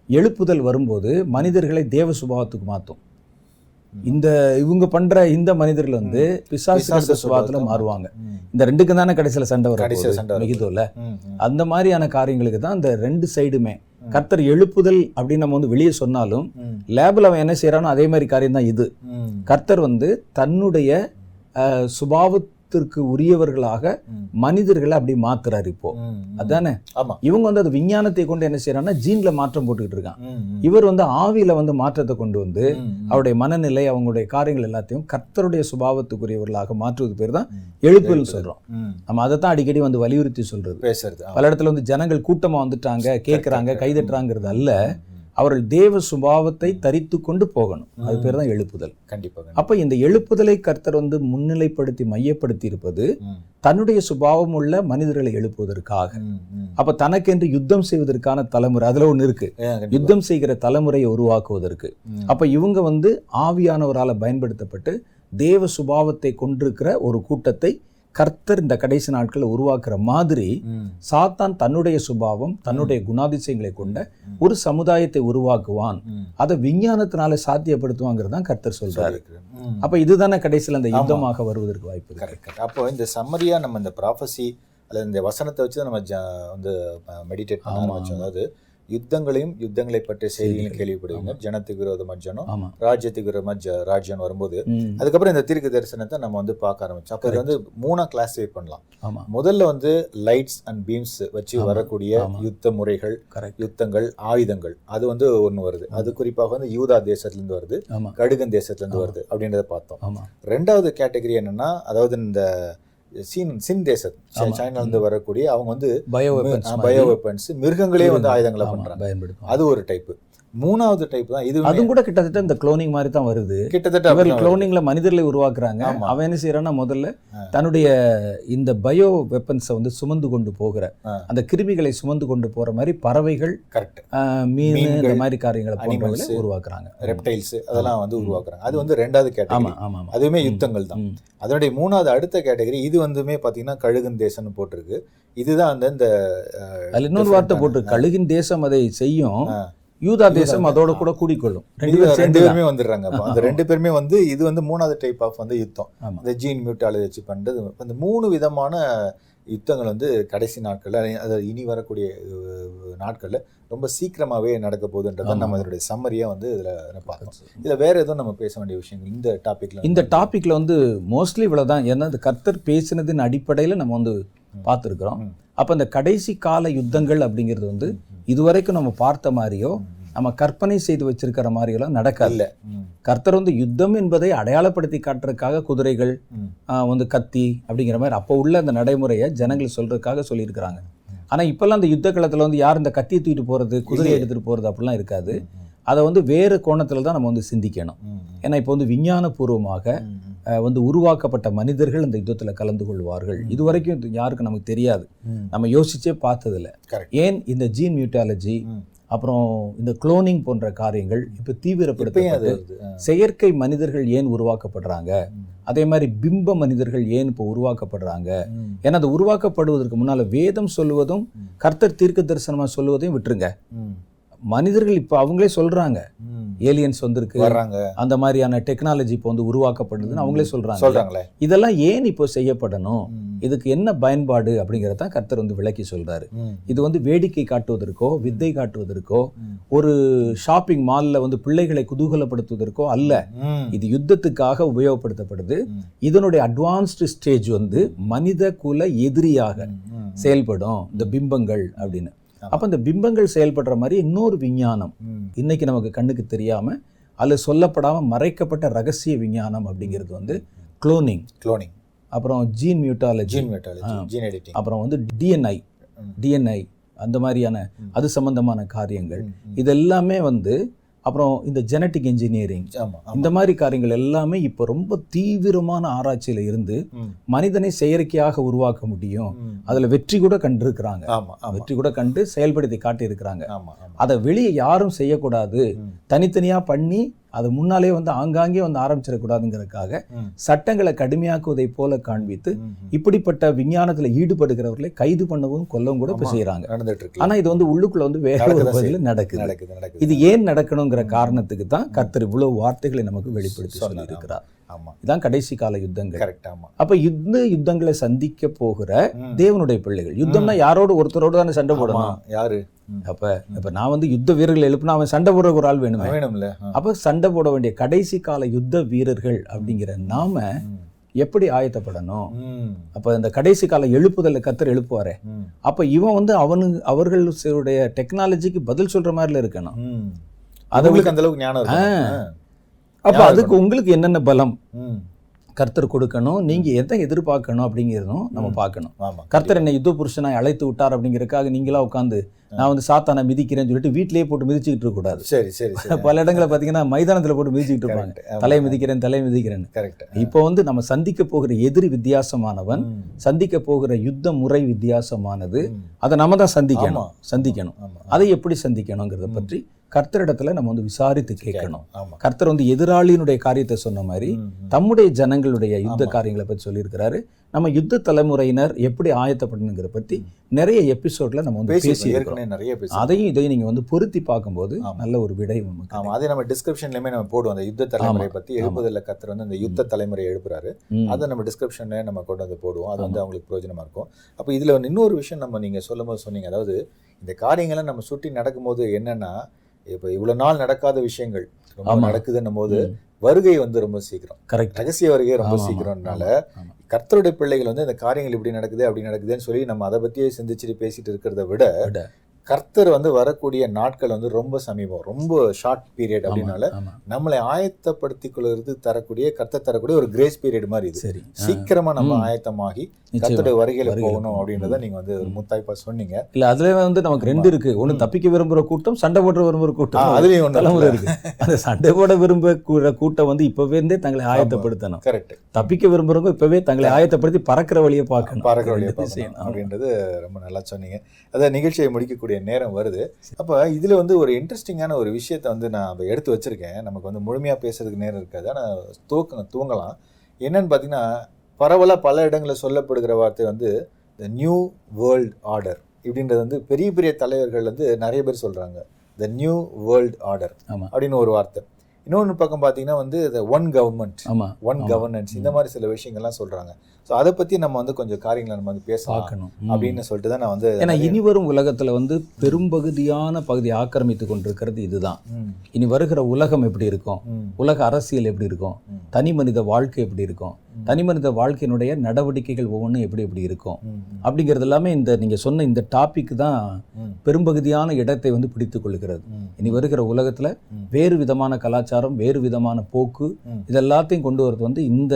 எழுப்புதல் வரும்போது மனிதர்களை தேவ சுபாவத்துக்கு மாத்தும் ம். இந்த இவங்க பண்ற இந்த மனிதர்கள் வந்து பிசாசு சுபாவத்துல மாறுவாங்க. இந்த ரெண்டுக்கும் தானே கடைசியில சண்டை கடைசியில சண்டை வரும். மிகிதோல. அந்த மாதிரியான காரியங்களுக்கு தான் இந்த ரெண்டு சைடுமே. கர்த்தர் எழுப்புதல் அப்படின்னு நம்ம வந்து வெளியே சொன்னாலும். லேபில் அவன் என்ன செய்யறானோ அதே மாதிரி காரியம் தான் இது. கர்த்தர் வந்து தன்னுடைய அஹ், சுபாவத்திற்கு உரியவர்களாக. மனிதர்களை அப்படி மாத்துறாரு இப்போ. அதானே இவங்க வந்து அது விஞ்ஞானத்தை கொண்டு என்ன செய்யறாங்கன்னா ஜீன்ல மாற்றம் போட்டுக்கிட்டு இருக்கான். இவர் வந்து ஆவியில வந்து மாற்றத்தை கொண்டு வந்து. அவருடைய மனநிலை அவங்களுடைய காரியங்கள் எல்லாத்தையும் கர்த்தருடைய சுபாவத்துக்குரியவர்களாக மாற்றுவது பேர் தான் ம். எழுப்புதல் சொல்றோம். நம்ம அதை தான் அடிக்கடி வந்து வலியுறுத்தி சொல்றது. பல இடத்துல வந்து ஜனங்கள் கூட்டமா வந்துட்டாங்க கேட்கறாங்க. கைதட்டுறாங்கிறது அல்ல. அவர்கள் தேவ சுபாவத்தை தரித்து கொண்டு போகணும் அது. பேர் தான் எழுப்புதல் கண்டிப்பா கண்டிப்பா. அப்ப இந்த எழுப்புதலை கர்த்தர் வந்து முன்னிலைப்படுத்தி மையப்படுத்தி இருப்பது. தன்னுடைய சுபாவம் உள்ள மனிதர்களை எழுப்புவதற்காக. அப்ப தனக்கென்று யுத்தம் செய்வதற்கான தலைமுறை அதுல ஒண்ணு இருக்கு. யுத்தம் செய்கிற தலைமுறையை உருவாக்குவதற்கு. அப்ப இவங்க வந்து ஆவியானவரால பயன்படுத்தப்பட்டு தேவ சுபாவத்தை கொண்டிருக்கிற ஒரு கூட்டத்தை கர்த்தர் இந்த கடைசி நாட்களை உருவாக்குற மாதிரி. சாத்தான் தன்னுடைய சுபாவம் தன்னுடைய குணாதிசயங்களை கொண்ட ஒரு சமுதாயத்தை உருவாக்குவான். அதை விஞ்ஞானத்தினால சாத்தியப்படுத்துவாங்கிறது தான் கர்த்தர் சொல்றாரு. அப்ப இதுதானே கடைசியில் அந்த யுத்தமாக வருவதற்கு வாய்ப்பு கரெக்ட் அப்போ இந்த சம்மரியா நம்ம இந்த ப்ராஃபஸி அல்லது இந்த வசனத்தை வச்சு நம்ம வந்து மெடிடேட் பண்ண ஆரம்பிச்சோம். அதாவது யுத்தங்களையும் யுத்தங்களை பற்றிய செய்திகளையும் கேள்விப்படுவீங்க ஜனத்துக்கு விரோதமா ஜனம் ராஜ்யத்துக்கு விரோதமா ராஜ்யம் வரும்போது. அதுக்கப்புறம் இந்த தீர்க்க தரிசனத்தை நம்ம வந்து பார்க்க ஆரம்பிச்சோம். அப்போ இது வந்து மூணா கிளாஸிஃபை பண்ணலாம். முதல்ல வந்து லைட்ஸ் அண்ட் பீம்ஸ் வச்சு வரக்கூடிய. யுத்த முறைகள் யுத்தங்கள் ஆயுதங்கள் அது வந்து ஒன்று வருது. அது குறிப்பாக வந்து யூதா தேசத்துலேருந்து வருது கடுகன் தேசத்துலேருந்து வருது அப்படின்றத பார்த்தோம். ரெண்டாவது கேட்டகரி என்னன்னா அதாவது இந்த சீன் சின் தேசம் ஆமா. சைனால இருந்து வரக்கூடிய அவங்க வந்து பயோ வெப்பன்ஸ் பயோ வெப்பன்ஸ் மிருகங்களே வந்து ஆயுதங்களை ஆமா, பண்றாங்க. பயன்படுத்தும் அது ஒரு டைப் மூணாவது டைப் தான் இது அதுவும் கூட கிட்டத்தட்ட இந்த குளோனிங் மாதிரி தான் வருது. கிட்டத்தட்ட வருது. குளோனிங்ல மனிதர்களை உருவாக்குறாங்க. அவன் என்ன செய்யறான்னா முதல்ல. தன்னுடைய இந்த பயோ வெப்பன்ஸை வந்து சுமந்து கொண்டு போகிற. அந்த கிருமிகளை சுமந்து கொண்டு போற மாதிரி பறவைகள் கரெக்ட் மீன் இந்த மாதிரி காரியங்களை animals, உருவாக்குறாங்க. ரெப்டைல்ஸ் அதெல்லாம் வந்து உருவாக்குறாங்க. அது வந்து ரெண்டாவது கேட்டகரி ஆமா ஆமா அதுவுமே யுத்தங்கள் தான். அதனுடைய மூணாவது அடுத்த கேட்டகரி இது வந்துமே பாத்தீங்கன்னா கழுகன் தேசம்னு போட்டிருக்கு. இதுதான் அந்த இந்த இன்னொரு வார்த்தை போட்டு கழுகின் தேசம் அதை செய்யும். யூதா தேசம் அதோட கூட கூடிக்கொள்ளும். ரெண்டு இது பேரும் ரெண்டு சேர்ந்து பேருமே வந்துடுறாங்க அந்த ரெண்டு பேருமே வந்து இது வந்து மூணாவது டைப் ஆஃப் வந்து யுத்தம். இந்த ஜீன் மியூட்டாலஜி வச்சு பண்றது. அந்த மூணு விதமான யுத்தங்கள் வந்து கடைசி நாட்கள்ல அதாவது இனி வரக்கூடிய நாட்கள்ல ரொம்ப சீக்கிரமாவே நடக்க போகுதுன்றத. நம்ம இதனுடைய சம்மரியா வந்து இதுல பார்த்தோம் இதுல வேற எதுவும் நம்ம பேச வேண்டிய விஷயங்கள் இந்த டாபிக்ல இந்த டாபிக்ல வந்து மோஸ்ட்லி இவ்வளவுதான். ஏன்னா இந்த கர்த்தர் பேசினதின் அடிப்படையில நம்ம வந்து பார்த்துருக்குறோம். அப்ப இந்த கடைசி கால யுத்தங்கள் அப்படிங்கிறது வந்து இதுவரைக்கும் நம்ம பார்த்த மாதிரியோ நம்ம கற்பனை செய்து வச்சிருக்கிற மாதிரியெல்லாம் ம், கர்த்தர் வந்து யுத்தம் என்பதை அடையாளப்படுத்தி காட்டுறதுக்காக குதிரைகள் வந்து கத்தி அப்படிங்கிற மாதிரி அப்போ உள்ள அந்த நடைமுறையை ஜனங்கள் சொல்றதுக்காக சொல்லியிருக்கிறாங்க. ஆனா இப்பெல்லாம் அந்த யுத்த களத்துல வந்து யார் இந்த கத்தியை தூக்கிட்டு போறது குதிரையை எடுத்துட்டு போறது அப்படிலாம் இருக்காது. அதை வந்து வேறு கோணத்துல தான் நம்ம வந்து சிந்திக்கணும். ஏன்னா இப்போ வந்து விஞ்ஞானபூர்வமாக வந்து உருவாக்கப்பட்ட மனிதர்கள் இந்த யுத்தத்தில் கலந்து கொள்வார்கள் இது யாருக்கும் நமக்கு தெரியாது. நம்ம யோசிச்சே பார்த்ததில்ல. ஏன் இந்த ஜீன் மியூட்டாலஜி. அப்புறம் இந்த குளோனிங் போன்ற காரியங்கள் இப்போ தீவிரப்படுத்தப்பட்டு. செயற்கை மனிதர்கள் ஏன் உருவாக்கப்படுறாங்க. அதே மாதிரி பிம்ப மனிதர்கள் ஏன் இப்போ உருவாக்கப்படுறாங்க ஏன்னா அது உருவாக்கப்படுவதற்கு முன்னால வேதம் சொல்லுவதும். கர்த்தர் தீர்க்க தரிசனமா சொல்லுவதையும் விட்டுருங்க மனிதர்கள் இப்போ அவங்களே சொல்றாங்க ம். ஏலியன்ஸ் வந்திருக்கு. வர்றாங்க. அந்த மாதிரியான டெக்னாலஜி இப்போ வந்து உருவாக்கப்படுதுன்னு அவங்களே சொல்றாங்க. சொல்றாங்களே. இதெல்லாம் ஏன் இப்போ செய்யப்படணும்? இதுக்கு என்ன பயன்பாடு அப்படிங்கிறத கர்த்தர் வந்து விளக்கி சொல்றாரு. இது வந்து வேடிக்கை காட்டுவதற்கோ வித்தை காட்டுவதற்கோ. ஒரு ஷாப்பிங் மால்ல வந்து பிள்ளைகளை குதூகலப்படுத்துவதற்கோ அல்ல. இது யுத்தத்துக்காக உபயோகப்படுத்தப்படுது. இதனுடைய அட்வான்ஸ்டு ஸ்டேஜ் வந்து மனித குல எதிரியாக செயல்படும். இந்த பிம்பங்கள் அப்படின்னு. அப்ப இந்த பிம்பங்கள் செயல்படுற மாதிரி இன்னொரு விஞ்ஞானம். இன்னைக்கு நமக்கு கண்ணுக்கு தெரியாம அல்லது சொல்லப்படாம மறைக்கப்பட்ட ரகசிய விஞ்ஞானம் அப்படிங்கிறது வந்து குளோனிங் cloning. அப்புறம் ஜீன் மியூட்டாலஜி ஜீன் மெட்டாலஜி ஜீன் எடிட்டிங் அப்புறம் வந்து டிஎன்ஐ. டிஎன்ஐ அந்த மாதிரியான. அது சம்பந்தமான காரியங்கள். இது எல்லாமே வந்து அப்புறம் இந்த ஜெனட்டிக் இன்ஜினியரிங். இந்த மாதிரி காரியங்கள் எல்லாமே இப்போ ரொம்ப தீவிரமான ஆராய்ச்சியில இருந்து மனிதனை செயற்கையாக உருவாக்க முடியும். அதுல வெற்றி கூட கண்டிருக்கிறாங்க. வெற்றி கூட கண்டு செயல்படுத்தி காட்டியிருக்கிறாங்க. அதை வெளியே யாரும் செய்யக்கூடாது. ம், தனித்தனியா பண்ணி அதை முன்னாலே வந்து ஆங்காங்கே வந்து ஆரம்பிச்சிடக்கூடாதுங்கிறதுக்காக சட்டங்களை கடுமையாக்குவதை போல காண்பித்து. இப்படிப்பட்ட விஞ்ஞானத்துல ஈடுபடுகிறவர்களை கைது பண்ணவும் கொல்லவும் கூட இப்ப ஆமா. செய்யறாங்க நடந்துட்டு இருக்கு. ஆனா இது வந்து உள்ளுக்குள்ள வந்து வேற ஒரு நடக்குது. நடக்குது இது ஏன் நடக்கணுங்கிற காரணத்துக்கு தான் கர்த்தர் இவ்வளவு வார்த்தைகளை நமக்கு வெளிப்படுத்தி சொன்னார், ஆமா. இதான் கடைசி கால யுத்தங்கள். கரெக்ட் ஆமா. அப்ப இந்த யுத்தங்களை சந்திக்க போகிற. தேவனுடைய பிள்ளைகள். யுத்தம்னா யாரோட ஒருத்தரோட தானே சண்டை போடணும்? யாரு. அப்ப இப்ப நான் வந்து யுத்த வீரர்கள் எழுப்புனா அவன் சண்டை போடுற ஒரு ஆள் வேணுமே. வேணும்ல. அப்ப சண்டை போட வேண்டிய கடைசி கால யுத்த வீரர்கள் அப்படிங்கிற நாம எப்படி ஆயத்தப்படணும்? அப்ப இந்த கடைசி கால எழுப்புதலை கத்தர் எழுப்புவாரே. அப்ப இவன் வந்து அவனு அவர்களுடைய டெக்னாலஜிக்கு பதில் சொல்ற மாதிரில இருக்கணும். ம். அதை உங்களுக்கு அந்த அளவுக்கு ஞானம் இருக்கு அப்ப அதுக்கு உங்களுக்கு என்னென்ன பலம்? கர்த்தர் கொடுக்கணும். நீங்க எதை எதிர்பார்க்கணும் அப்படிங்கிறதும் நம்ம பார்க்கணும். கர்த்தர் என்னை யுத்த புருஷனாய் அழைத்து விட்டார் அப்படிங்கறதுக்காக நீங்களா உட்காந்து நான் வந்து சாத்தானை மிதிக்கிறேன்னு சொல்லிட்டு வீட்டிலேயே போட்டு மிதிச்சுக்கிட்டு இருக்க கூடாது சரி சரி. பல இடங்களை பாத்தீங்கன்னா மைதானத்துல போட்டு மிதிச்சுக்கிட்டு இருப்பாங்க. தலை மிதிக்கிறேன் தலை மிதிக்கிறேன் கரெக்ட் இப்போ வந்து நம்ம சந்திக்க போகிற எதிரி வித்தியாசமானவன் சந்திக்க போகிற யுத்த முறை வித்தியாசமானது அதை நம்ம தான் சந்திக்கணும். சந்திக்கணும். அதை எப்படி சந்திக்கணுங்கிறத பற்றி கர்த்தரிடத்துல நம்ம வந்து விசாரித்து கேட்கணும். கர்த்தர் வந்து எதிராளியினுடைய காரியத்தை சொன்ன மாதிரி. தம்முடைய ஜனங்களுடைய யுத்த. காரியங்களை பற்றி சொல்லியிருக்கிறாரு. நம்ம யுத்த தலைமுறையினர் எப்படி ஆயத்தப்படணுங்கிற பத்தி நிறைய எபிசோட்ல நம்ம வந்து பேசி நிறைய அதையும் இதையும் நீங்க வந்து பொருத்தி பார்க்கும்போது. நல்ல ஒரு விடை ஆமா. அதே நம்ம டிஸ்கிரிப்ஷன்லயுமே நம்ம போடுவோம். அந்த யுத்த தலைமுறை பத்தி எழுப்புதல்ல கத்தர் வந்து அந்த யுத்த தலைமுறை எழுப்புறாரு. அதை நம்ம டிஸ்கிரிப்ஷன்ல நம்ம கொண்டு வந்து போடுவோம். அது வந்து அவங்களுக்கு பிரயோஜனமா இருக்கும். அப்போ இதுல இன்னொரு விஷயம் நம்ம நீங்க சொல்லும்போது சொன்னீங்க. அதாவது இந்த காரியங்களை நம்ம சுற்றி நடக்கும்போது என்னன்னா இப்போ இவ்வளவு நாள் நடக்காத விஷயங்கள் ரொம்ப. நடக்குதுன்னும் போது. வருகை வந்து ரொம்ப சீக்கிரம் கரெக்ட் ரகசிய வருகை ரொம்ப சீக்கிரம்னால. கர்த்தருடைய பிள்ளைகள் வந்து இந்த காரியங்கள் இப்படி நடக்குது அப்படி நடக்குதுன்னு சொல்லி நம்ம அதை பத்தியே சிந்திச்சுட்டு பேசிட்டு இருக்கிறத விட. கர்த்தர் வந்து வரக்கூடிய நாட்கள் வந்து ரொம்ப சமீபம். ரொம்ப ஷார்ட் பீரியட் அப்படின்னால. நம்மளை ஆயத்தப்படுத்திக் கொள்வது தரக்கூடிய கர்த்தர் தரக்கூடிய ஒரு கிரேஸ் பீரியட் மாதிரி இது. சரி. சீக்கிரமா நம்ம. ஆயத்தமாகி. கர்த்தருடைய வருகையில போகணும். அப்படின்றத நீங்க வந்து ஒரு முத்தாய்ப்பா சொன்னீங்க. இல்ல அதுல வந்து நமக்கு ரெண்டு இருக்கு. ஒண்ணு. தப்பிக்க விரும்புற கூட்டம் சண்டை போட விரும்புற கூட்டம். அதுலயும் தலைமுறை இருக்கு. அந்த சண்டை போட விரும்புற கூட்டம் வந்து இப்பவே இருந்தே தங்களை ஆயத்தப்படுத்தணும். கரெக்ட் தப்பிக்க விரும்புறவங்க இப்பவே தங்களை ஆயத்தப்படுத்தி பறக்கிற வழியை பார்க்கணும். பறக்கிற வழியை பார்க்கணும். அப்படின்றது ரொம்ப நல்லா சொன்னீங்க. அதான் நிகழ்ச்சியை முடிக்கக்கூடிய நேரம் வருது. அப்ப இதுல வந்து ஒரு இன்ட்ரெஸ்டிங்கான ஒரு விஷயத்தை வந்து நான் எடுத்து வச்சிருக்கேன். நமக்கு வந்து முழுமையா பேசுறதுக்கு நேரம் இருக்காது. ஆனா தூக்க தூங்கலாம். என்னன்னு பாத்தீங்கன்னா பரவலா பல இடங்களில் சொல்லப்படுகிற வார்த்தை வந்து த நியூ வேர்ல்ட் ஆர்டர் இப்படின்றது வந்து பெரிய பெரிய தலைவர்கள் வந்து நிறைய பேர் சொல்றாங்க. The new world order. அப்படின்னு ஒரு வார்த்தை. இன்னொன்று பக்கம் பார்த்தீங்கன்னா வந்து ஒன் கவர்மெண்ட் ஒன். கவர்னன்ஸ் இந்த மாதிரி சில விஷயங்கள்லாம் சொல்றாங்க. ஸோ அதை பத்தி நம்ம வந்து கொஞ்சம் காரியங்களை நம்ம வந்து பார்க்கணும். ம். அப்படின்னு சொல்லிட்டு தான் நான் வந்து ஏன்னா இனி வரும் உலகத்துல வந்து பெரும்பகுதியான பகுதியை ஆக்கிரமித்து கொண்டிருக்கிறது இதுதான். இனி வருகிற உலகம் எப்படி இருக்கும்? உலக அரசியல் எப்படி இருக்கும்? தனி மனித வாழ்க்கை எப்படி இருக்கும். தனி மனித வாழ்க்கையினுடைய நடவடிக்கைகள் ஒவ்வொன்றும் எப்படி எப்படி இருக்கும்? அப்படிங்கிறது எல்லாமே இந்த நீங்க சொன்ன இந்த டாபிக் தான் பெரும்பகுதியான இடத்தை வந்து பிடித்துக் கொள்கிறது இனி வருகிற உலகத்துல. வேறு விதமான கலாச்சாரம் வேறு விதமான போக்கு. இதெல்லாத்தையும் கொண்டு வரது வந்து இந்த.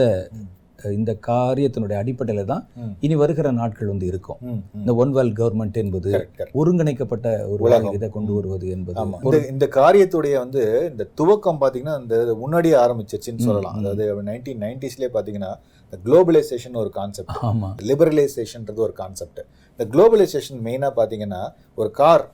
இந்த காரியத்தினுடைய அடிப்படையில தான். இனி வருகிற நாட்கள் வந்து இருக்கும். இந்த ஒன் வேர்ல்ட் கவர்மெண்ட் என்பது. ஒருங்கிணைக்கப்பட்ட ஒரு உலகம். இதை கொண்டு வருவது என்பது இந்த இந்த காரியத்துடைய வந்து இந்த துவக்கம் பாத்தீங்கன்னா இந்த முன்னாடியே ஆரம்பிச்சிருச்சுன்னு சொல்லலாம். அதாவது நைன்டீன் நைன்டிஸ்லேயே பாத்தீங்கன்னா இந்த குளோபலைசேஷன் ஒரு கான்செப்ட் ஆமா லிபரலைசேஷன்ன்றது ஒரு கான்செப்ட் இந்த குளோபலைசேஷன் மெயினா பாத்தீங்கன்னா ஒரு கார்.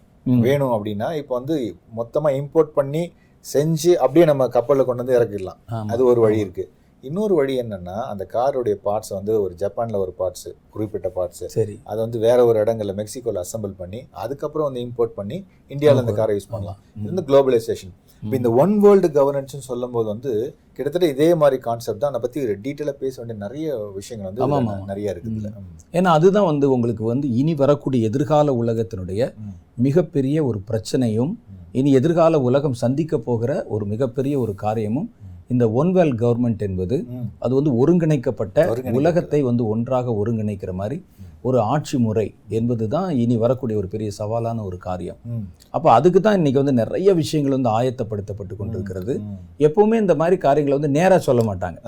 வேணும் அப்படின்னா இப்போ வந்து மொத்தமா இம்போர்ட் பண்ணி செஞ்சு அப்படியே நம்ம கப்பல்ல கொண்டு வந்து இறக்கிடலாம். அது ஒரு வழி இருக்கு இன்னொரு வழி என்னன்னா அந்த காருடைய பார்ட்ஸ் வந்து ஒரு ஜப்பான்ல ஒரு பார்ட்ஸ் குறிப்பிட்ட பார்ட்ஸ் சரி. அதை வந்து வேற ஒரு இடங்கள்ல மெக்சிகோல அசெம்பிள் பண்ணி அதுக்கப்புறம் வந்து இம்போர்ட் பண்ணி இந்தியாவில் இந்த காரை யூஸ் பண்ணலாம். இது வந்து குளோபலைசேஷன் இப்போ இந்த ஒன் வேர்ல்டு கவர்னன்ஸ்னு சொல்லும்போது வந்து கிட்டத்தட்ட இதே மாதிரி கான்செப்ட் தான். அதை பத்தி டீட்டெயிலாக பேச வேண்டிய நிறைய விஷயங்கள் வந்து ஆமா, இதுல ஆமா. நிறைய இருக்குது. ஏன்னா அதுதான் வந்து உங்களுக்கு வந்து இனி வரக்கூடிய எதிர்கால உலகத்தினுடைய. மிகப்பெரிய ஒரு பிரச்சனையும். இனி எதிர்கால உலகம் சந்திக்க போகிற ஒரு மிகப்பெரிய ஒரு காரியமும் இந்த ஒன் வேர்ல்ட் கவர்மெண்ட் என்பது. அது வந்து ஒருங்கிணைக்கப்பட்ட. உலகத்தை வந்து ஒன்றாக ஒருங்கிணைக்கிற மாதிரி ஒரு ஆட்சி முறை என்பது தான் இனி வரக்கூடிய ஒரு பெரிய சவாலான ஒரு காரியம். அப்போ அதுக்கு தான் இன்னைக்கு வந்து நிறைய விஷயங்கள் வந்து ஆயத்தப்படுத்தப்பட்டு கொண்டிருக்கிறது. எப்பவுமே இந்த மாதிரி காரியங்களை வந்து நேரா சொல்ல மாட்டாங்க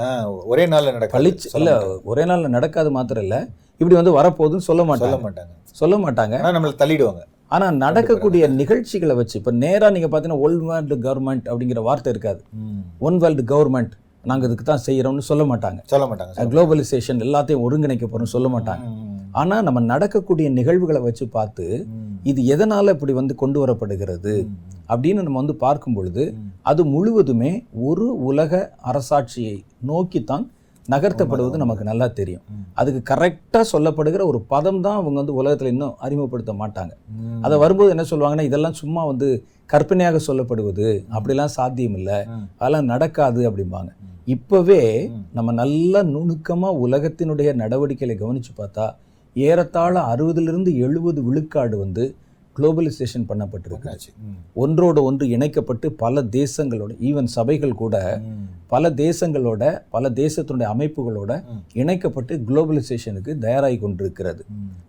ஒரே நாள்ல நடக்காது பளிச்சு சொல்ல இல்ல மாட்டாங்க. ஒரே நாள்ல நடக்காது மாத்திரம் இல்ல இப்படி வந்து வரப்போகுதுன்னு சொல்ல சொல்ல மாட்டாங்க மாட்டாங்க சொல்ல மாட்டாங்க நம்மள தள்ளிடுவாங்க ஆனா நடக்கக்கூடிய நிகழ்ச்சிகளை வச்சு இப்ப நேரா நீங்க பாத்தீங்கன்னா ஒன் வேர்ல்டு கவர்மெண்ட் அப்படிங்கிற வார்த்தை இருக்காது. ஒன் வேர்ல்டு கவர்மெண்ட் நாங்க இதுக்கு தான் செய்யறோம்னு சொல்ல மாட்டாங்க சொல்ல மாட்டாங்க குளோபலைசேஷன் எல்லாத்தையும் ஒருங்கிணைக்க போறோம்னு சொல்ல மாட்டாங்க ம். ஆனா நம்ம நடக்கக்கூடிய நிகழ்வுகளை வச்சு பார்த்து. இது எதனால இப்படி வந்து கொண்டு வரப்படுகிறது. அப்படின்னு நம்ம வந்து பார்க்கும் பொழுது. அது முழுவதுமே ஒரு உலக அரசாட்சியை நோக்கித்தான் நகர்த்தப்படுவது நமக்கு நல்லா தெரியும். அதுக்கு கரெக்டாக சொல்லப்படுகிற ஒரு பதம் தான் அவங்க வந்து உலகத்தில் இன்னும் அறிமுகப்படுத்த மாட்டாங்க. அதை வரும்போது என்ன சொல்லுவாங்கன்னா இதெல்லாம் சும்மா வந்து கற்பனையாக சொல்லப்படுவது அப்படிலாம் சாத்தியம் இல்லை. அதெல்லாம் நடக்காது அப்படிம்பாங்க. இப்போவே. நம்ம நல்லா நுணுக்கமாக உலகத்தினுடைய நடவடிக்கைகளை கவனித்து பார்த்தா ஏறத்தாழ அறுபதுலேருந்து எழுபது விழுக்காடு வந்து குளோபலைசேஷன் பண்ணப்பட்டிருக்கு என்னாச்சு? ம். ஒன்றோடு ஒன்று இணைக்கப்பட்டு பல தேசங்களோட ஈவன் சபைகள் கூட. பல தேசங்களோட பல தேசத்தினுடைய அமைப்புகளோட. இணைக்கப்பட்டு குளோபலைசேஷனுக்கு தயாராகி கொண்டிருக்கிறது.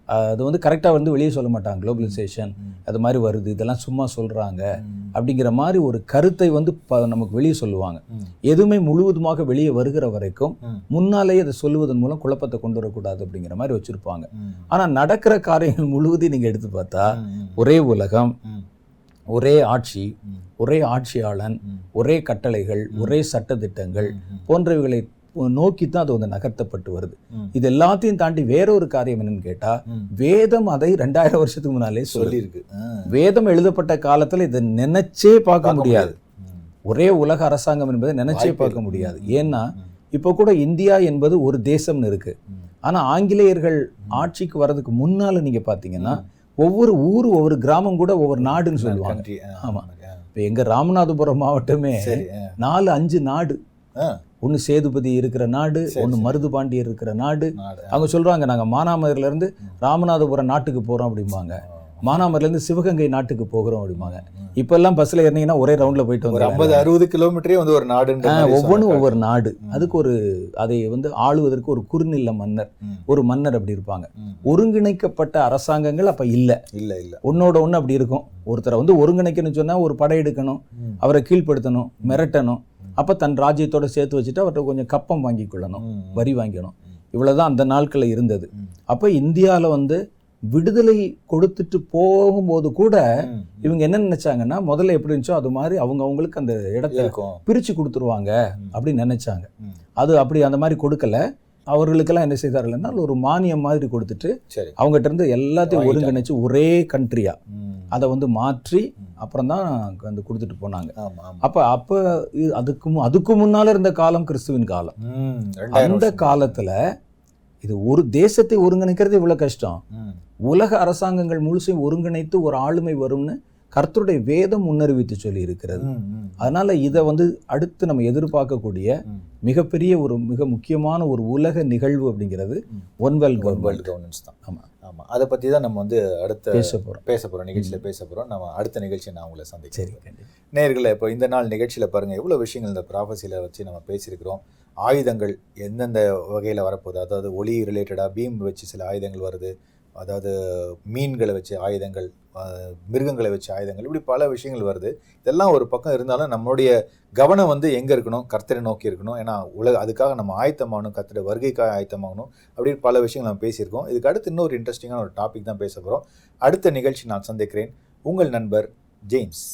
அது வந்து கரெக்டாக வந்து வெளியே சொல்ல மாட்டாங்க குளோபலைசேஷன். அது மாதிரி வருது இதெல்லாம் சும்மா சொல்கிறாங்க. அப்படிங்கிற மாதிரி ஒரு கருத்தை வந்து நமக்கு வெளியே சொல்லுவாங்க. எதுவுமே முழுவதுமாக வெளியே வருகிற வரைக்கும். முன்னாலேயே அதை சொல்லுவதன் மூலம் குழப்பத்தை கொண்டு வரக்கூடாது அப்படிங்கிற மாதிரி வச்சுருப்பாங்க. ஆனால் நடக்கிற காரியங்கள் முழுவதையும் நீங்கள் எடுத்து பார்த்தா. ஒரே உலகம். ஒரே ஆட்சி. ஒரே ஆட்சியாளன். ஒரே கட்டளைகள் ஒரே சட்டதிட்டங்கள் ம். போன்றவைகளை நோக்கி தான் அது வந்து நகர்த்தப்பட்டு வருது. இது எல்லாத்தையும் தாண்டி வேற ஒரு காரியம் என்னன்னு கேட்டா. வேதம் அதை ரெண்டாயிரம் வருஷத்துக்கு முன்னாலே சொல்லி சொல்லியிருக்கு. வேதம் எழுதப்பட்ட காலத்துல இதை நினைச்சே பார்க்க முடியாது. ஒரே உலக அரசாங்கம் என்பதை நினைச்சே பார்க்க. முடியாது. ஏன்னா. இப்போ கூட இந்தியா என்பது ஒரு தேசம்னு இருக்கு. ஆனா ஆங்கிலேயர்கள் ஆட்சிக்கு வர்றதுக்கு முன்னால நீங்க பாத்தீங்கன்னா ஒவ்வொரு ஊர் ஒவ்வொரு கிராமம் கூட ஒவ்வொரு நாடுன்னு சொல்லுவாங்க country, ஆ, ஆமா. ஆ. இப்போ எங்க ராமநாதபுரம் மாவட்டமே. நாலு அஞ்சு நாடு ஆ. ஒன்னு சேதுபதி இருக்கிற நாடு சரி. மருதுபாண்டியர் இருக்கிற நாடு. அவங்க சொல்றாங்க நாங்க மானாமதுரையில இருந்து ராமநாதபுரம் நாட்டுக்கு போறோம் அப்படிம்பாங்க மானாமதுரையில இருந்து சிவகங்கை நாட்டுக்கு போகிறோம் அப்படிம்பாங்க ம். இப்ப எல்லாம் பஸ்ல ஏறினீங்கன்னா ஒரே ரவுண்ட்ல போயிட்டு வந்து ஐம்பது அறுபது கிலோமீட்டரே வந்து ஒரு மாதிரி ஒவ்வொன்றும். ஒவ்வொரு நாடு. அதுக்கு ஒரு அதை வந்து ஆளுவதற்கு ஒரு குறுநில மன்னர். ஒரு மன்னர் அப்படி இருப்பாங்க. ஒருங்கிணைக்கப்பட்ட அரசாங்கங்கள் அப்ப இல்ல இல்ல இல்ல ஒன்னோட ஒண்ணு அப்படி இருக்கும் ஒருத்தரை வந்து ஒருங்கிணைக்கணும்னு சொன்னா ஒரு படை எடுக்கணும் ம். அவரை கீழ்ப்படுத்தணும் மிரட்டணும். அப்ப தன் ராஜ்யத்தோட சேர்த்து வச்சுட்டு அவர்கிட்ட கொஞ்சம் கப்பம் வாங்கி கொள்ளணும். வரி வாங்கிக்கணும் ம். இவ்வளவுதான் அந்த நாட்கள்ல இருந்தது. அப்ப இந்தியால வந்து விடுதலை கொடுத்துட்டு போகும்போது கூட. இவங்க என்ன நினைச்சாங்கன்னா முதல்ல எப்படி இருந்துச்சோ அது மாதிரி அவங்க அவங்களுக்கு அந்த இடத்த இருக்கும் பிரிச்சு கொடுத்துருவாங்க. அப்படின்னு நினைச்சாங்க. அது அப்படி அந்த மாதிரி கொடுக்கல அவர்களுக்கெல்லாம் என்ன செய்தார்கள்னா ஒரு மானியம் மாதிரி கொடுத்துட்டு அவங்ககிட்ட இருந்து எல்லாத்தையும். ஒருங்கிணைச்சு ஒரே கண்ட்ரியா. அதை வந்து மாற்றி. அப்புறம் தான் வந்து கொடுத்துட்டு போனாங்க அப்ப அப்ப அதுக்கு அதுக்கு முன்னால இருந்த காலம் கிறிஸ்துவின் காலம் அந்த. காலத்துல இது ஒரு தேசத்தை ஒருங்கிணைக்கிறது இவ்வளவு கஷ்டம். உலக அரசாங்கங்கள் முழுசையும் ஒருங்கிணைத்து ஒரு ஆளுமை வரும்னு கர்த்தருடைய வேதம் முன்னறிவித்து சொல்லி இருக்கிறது. அதனால இதை வந்து அடுத்து நம்ம எதிர்பார்க்கக்கூடிய. மிகப்பெரிய ஒரு மிக முக்கியமான ஒரு உலக நிகழ்வு அப்படிங்கிறது. One world One government world governance தான் ஆமா. ஆமா அதை பத்தி தான் நம்ம வந்து அடுத்த பேச போறோம் பேச போறோம் நிகழ்ச்சியில பேச போறோம் நம்ம அடுத்த நிகழ்ச்சியை நான் உங்களை சந்திக்கிறேன். நேயர்களே இப்போ இந்த நாள் நிகழ்ச்சியில் பாருங்கள் எவ்வளோ விஷயங்கள் இந்த ப்ராஃபஸியில் வச்சு நம்ம பேசியிருக்கிறோம் ஆயுதங்கள் எந்தெந்த வகையில் வரப்போகுது? அதாவது ஒளி ரிலேட்டடாக பீம் வச்சு சில ஆயுதங்கள் வருது. அதாவது மீன்களை வச்சு ஆயுதங்கள் மிருகங்களை வச்சு ஆயுதங்கள் இப்படி பல விஷயங்கள் வருது. இதெல்லாம் ஒரு பக்கம் இருந்தாலும் நம்மளுடைய கவனம் வந்து எங்கே இருக்கணும்? கர்த்தரை நோக்கி இருக்கணும். ஏன்னா உலக அதுக்காக நம்ம ஆயத்தமாகணும் கர்த்தரை வருகைக்காக ஆயத்தமாகணும் அப்படின்னு பல விஷயங்கள் நம்ம பேசியிருக்கோம். இதுக்கு அடுத்து இன்னொரு இன்ட்ரெஸ்டிங்கான ஒரு டாபிக் தான் பேச போகிறோம் அடுத்த நிகழ்ச்சி நான் சந்திக்கிறேன். உங்கள் நண்பர் ஜேம்ஸ்.